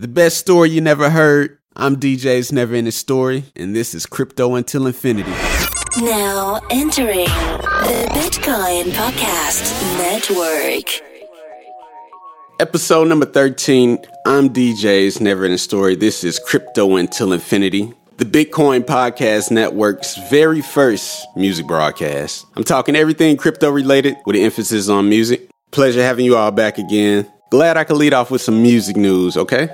The best story you never heard. I'm DJ's Never Ending Story, and this is Crypto Until Infinity. Now entering the Bitcoin Podcast Network. Episode number 13. I'm DJ's Never Ending Story. This is Crypto Until Infinity, the Bitcoin Podcast Network's very first music broadcast. I'm talking everything crypto related with an emphasis on music. Pleasure having you all back again. Glad I could lead off with some music news, okay?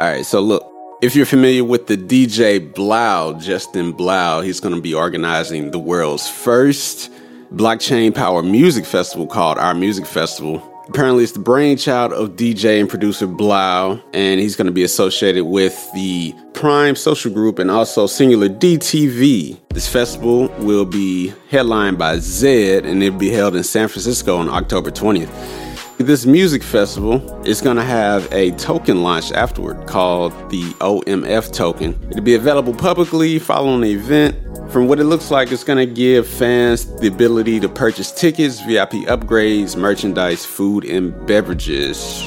All right, so look, if you're familiar with the DJ 3LAU, Justin Blau, he's going to be organizing the world's first blockchain power music festival called Our Music Festival. Apparently, it's the brainchild of DJ and producer 3LAU, and he's going to be associated with the Prime Social Group and also Singular DTV. This festival will be headlined by Zedd, and it'll be held in San Francisco on October 20th. This music festival is going to have a token launch afterward called the OMF token. It'll be available publicly following the event. From what it looks like, it's going to give fans the ability to purchase tickets, VIP upgrades, merchandise, food, and beverages.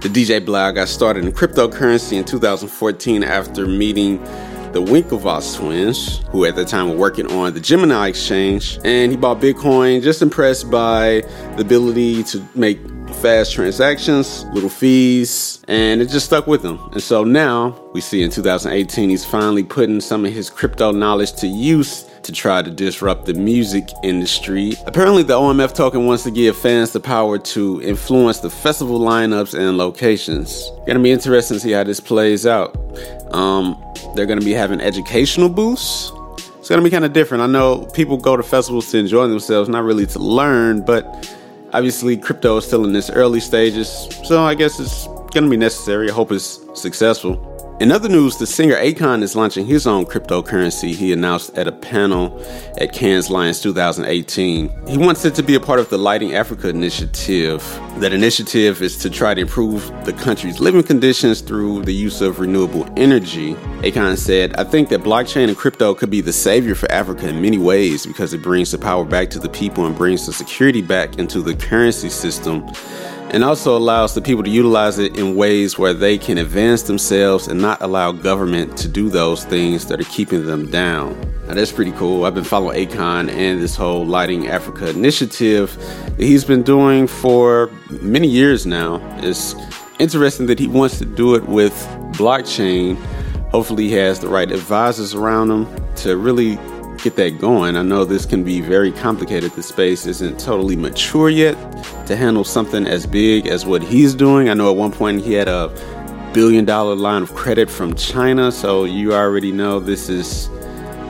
The DJ 3LAU got started in cryptocurrency in 2014 after meeting the Winklevoss twins, who at the time were working on the Gemini exchange, and he bought Bitcoin just impressed by the ability to make fast transactions, little fees, and it just stuck with him. And so now we see in 2018 he's finally putting some of his crypto knowledge to use to try to disrupt the music industry. Apparently, the OMF token wants to give fans the power to influence the festival lineups and locations. Gonna be interesting to see how this plays out. Um, they're gonna be having educational booths. It's gonna be kind of different. I know people go to festivals to enjoy themselves, not really to learn, but obviously crypto is still in its early stages, so I guess it's gonna be necessary. I hope it's successful. In other news, the singer Akon is launching his own cryptocurrency. He announced at a panel at Cannes Lions 2018. He wants it to be a part of the Lighting Africa initiative. That initiative is to try to improve the country's living conditions through the use of renewable energy. Akon said, I think that blockchain and crypto could be the savior for Africa in many ways because it brings the power back to the people and brings the security back into the currency system and also allows the people to utilize it in ways where they can advance themselves and not allow government to do those things that are keeping them down. Now, that's pretty cool. I've been following Akon and this whole Lighting Africa initiative that he's been doing for many years now. It's interesting that he wants to do it with blockchain. Hopefully, he has the right advisors around him to really get that going. I know this can be very complicated. The space isn't totally mature yet to handle something as big as what he's doing. I know at one point he had a billion dollar line of credit from China, so you already know this is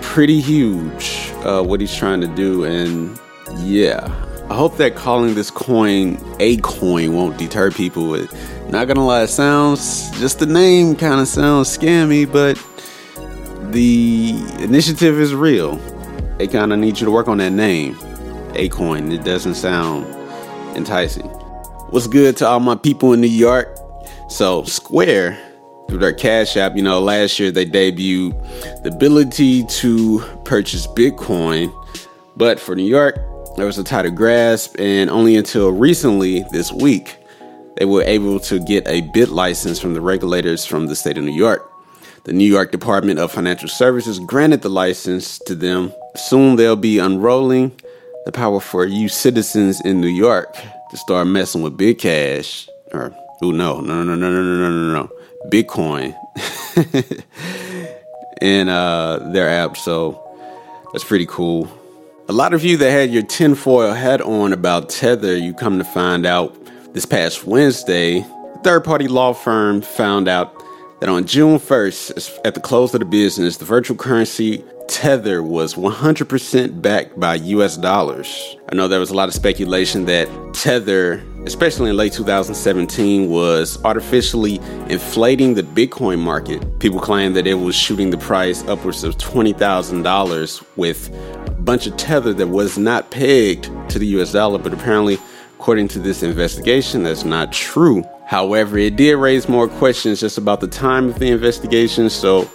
pretty huge uh, what he's trying to do. And yeah, I hope that calling this coin AKoin won't deter people. It, not gonna lie, it sounds just the name kind of sounds scammy, but the initiative is real. They kind of need you to work on that name, AKoin. It doesn't sound enticing. What's good to all my people in New York? So, Square, through their Cash App, you know, last year they debuted the ability to purchase Bitcoin. But for New York, there was a tighter grasp, and only until recently, this week, they were able to get a BitLicense from the regulators from the state of New York. The New York Department of Financial Services granted the license to them. Soon they'll be unrolling the power for you citizens in New York to start messing with big cash. Or, oh no, no, no, no, no, no, no, no. Bitcoin. in uh, their app. So that's pretty cool. A lot of you that had your tinfoil hat on about Tether, you come to find out this past Wednesday, third party law firm found out that on June 1st, at the close of the business, the virtual currency Tether was 100% backed by US dollars. I know there was a lot of speculation that Tether, especially in late 2017, was artificially inflating the Bitcoin market. People claim that it was shooting the price upwards of $20,000 with a bunch of Tether that was not pegged to the US dollar, but apparently, according to this investigation, that's not true. However, it did raise more questions just about the time of the investigation, so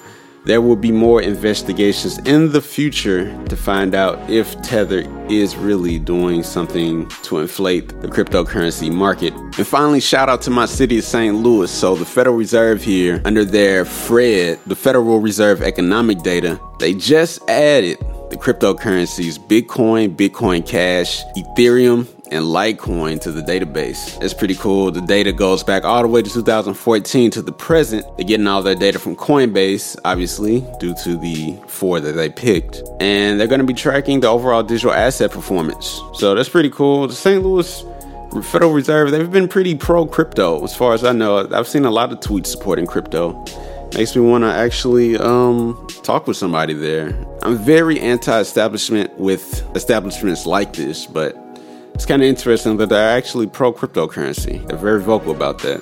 there will be more investigations in the future to find out if Tether is really doing something to inflate the cryptocurrency market. And finally, shout out to my city of St. Louis. So, the Federal Reserve here, under their FRED, the Federal Reserve Economic Data, they just added the cryptocurrencies Bitcoin, Bitcoin Cash, Ethereum, and Litecoin to the database. It's pretty cool. The data goes back all the way to 2014 to the present. They're getting all their data from Coinbase, obviously, due to the four that they picked. And they're going to be tracking the overall digital asset performance. So that's pretty cool. The St. Louis Federal Reserve, they've been pretty pro crypto, as far as I know. I've seen a lot of tweets supporting crypto makes me want to actually um, talk with somebody there. I'm very anti-establishment with establishments like this, but it's kind of interesting that they're actually pro cryptocurrency. They're very vocal about that.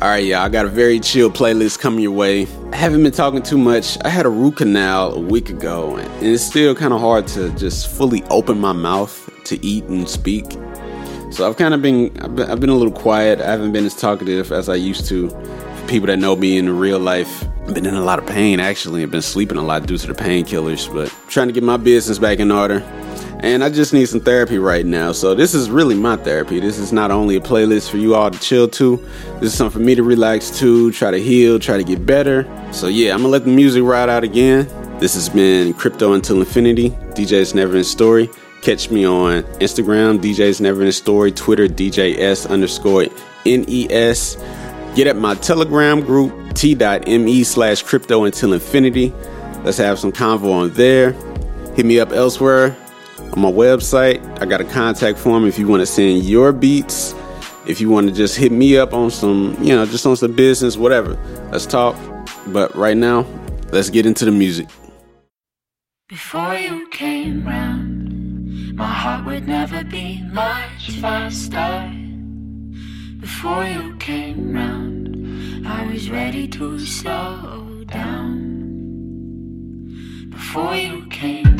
All right, y'all, I got a very chill playlist coming your way. I haven't been talking too much. I had a root canal a week ago, and it's still kind of hard to just fully open my mouth to eat and speak. So I've kind of been I've, been, a little quiet. I haven't been as talkative as I used to. For people that know me in real life, I've been in a lot of pain actually. I've been sleeping a lot due to the painkillers, but trying to get my business back in order. And I just need some therapy right now. So this is really my therapy. This is not only a playlist for you all to chill to. This is something for me to relax to, try to heal, try to get better. So yeah, I'm gonna let the music ride out again. This has been Crypto Until Infinity, DJ's Never Ending Story. Catch me on Instagram, DJ's Never Ending Story, Twitter, DJS underscore NES. Get at my Telegram group, t.me slash crypto until infinity. Let's have some convo on there. Hit me up elsewhere on my website. I got a contact form if you want to send your beats. If you want to just hit me up on some, you know, just on some business, whatever. Let's talk. But right now, let's get into the music. Before you came round, my heart would never be much faster. Before you came round, I was ready to slow down. Before you came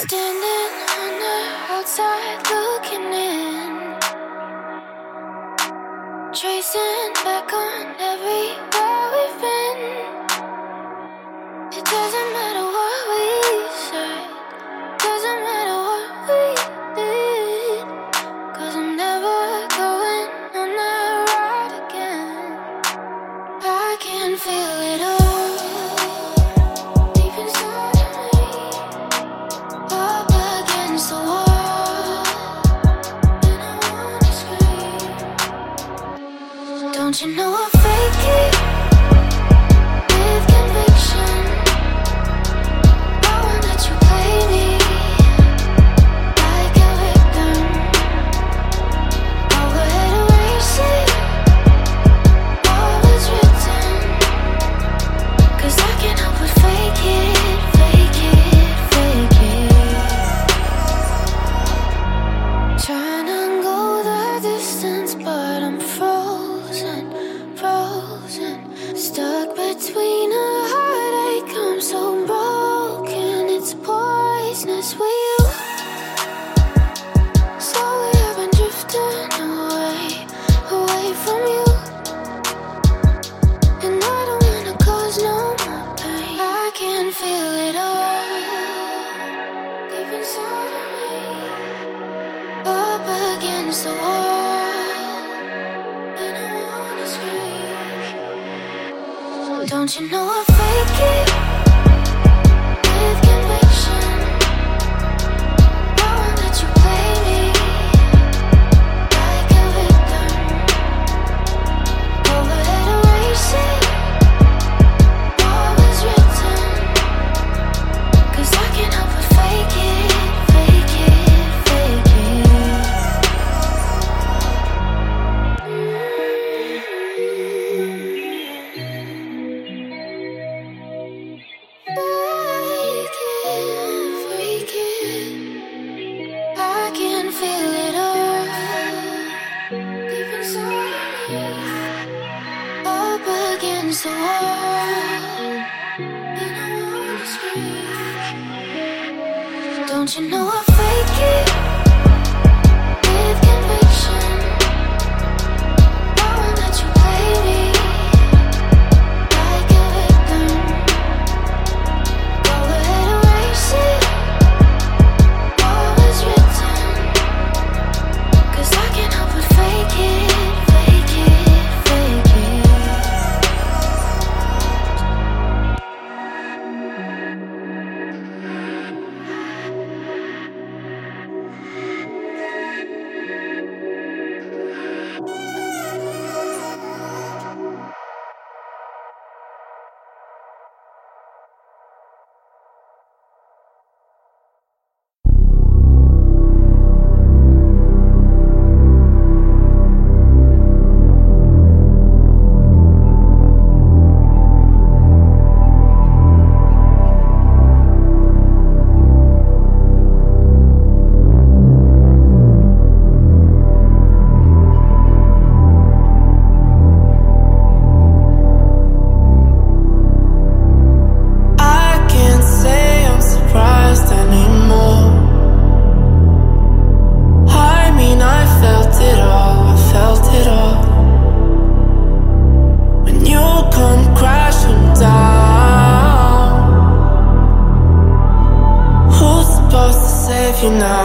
Standing on the outside looking in, tracing now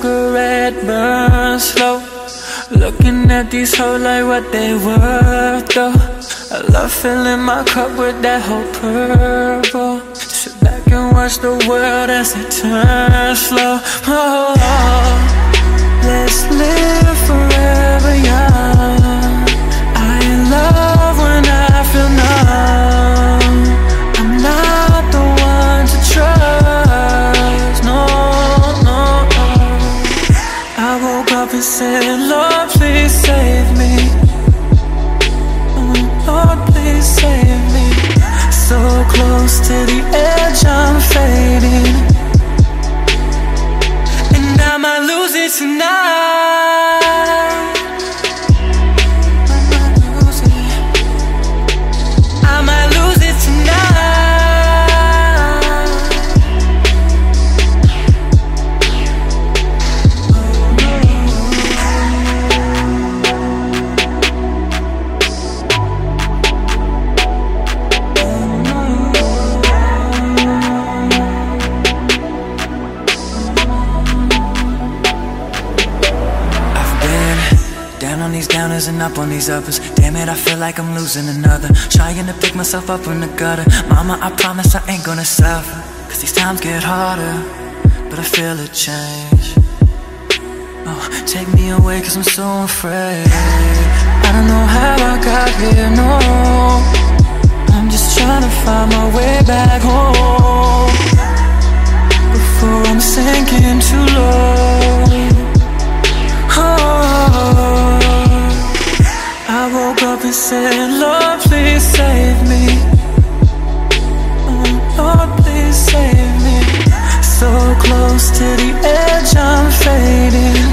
cigarette burn slow. Looking at these hoes like what they worth though. I love filling my cup with that whole purple. Sit back and watch the world as it turns slow. Oh, oh. let's live forever young. Close to the up on these others Damn it, I feel like I'm losing another. Trying to pick myself up from the gutter. Mama, I promise I ain't gonna suffer. Cause these times get harder, but I feel a change. Oh, take me away cause I'm so afraid. I don't know how I got here, no. I'm just trying to find my way back home. Before I'm sinking too low. Oh, and said, Lord, please save me. Oh, Lord, please save me. So close to the edge, I'm fading.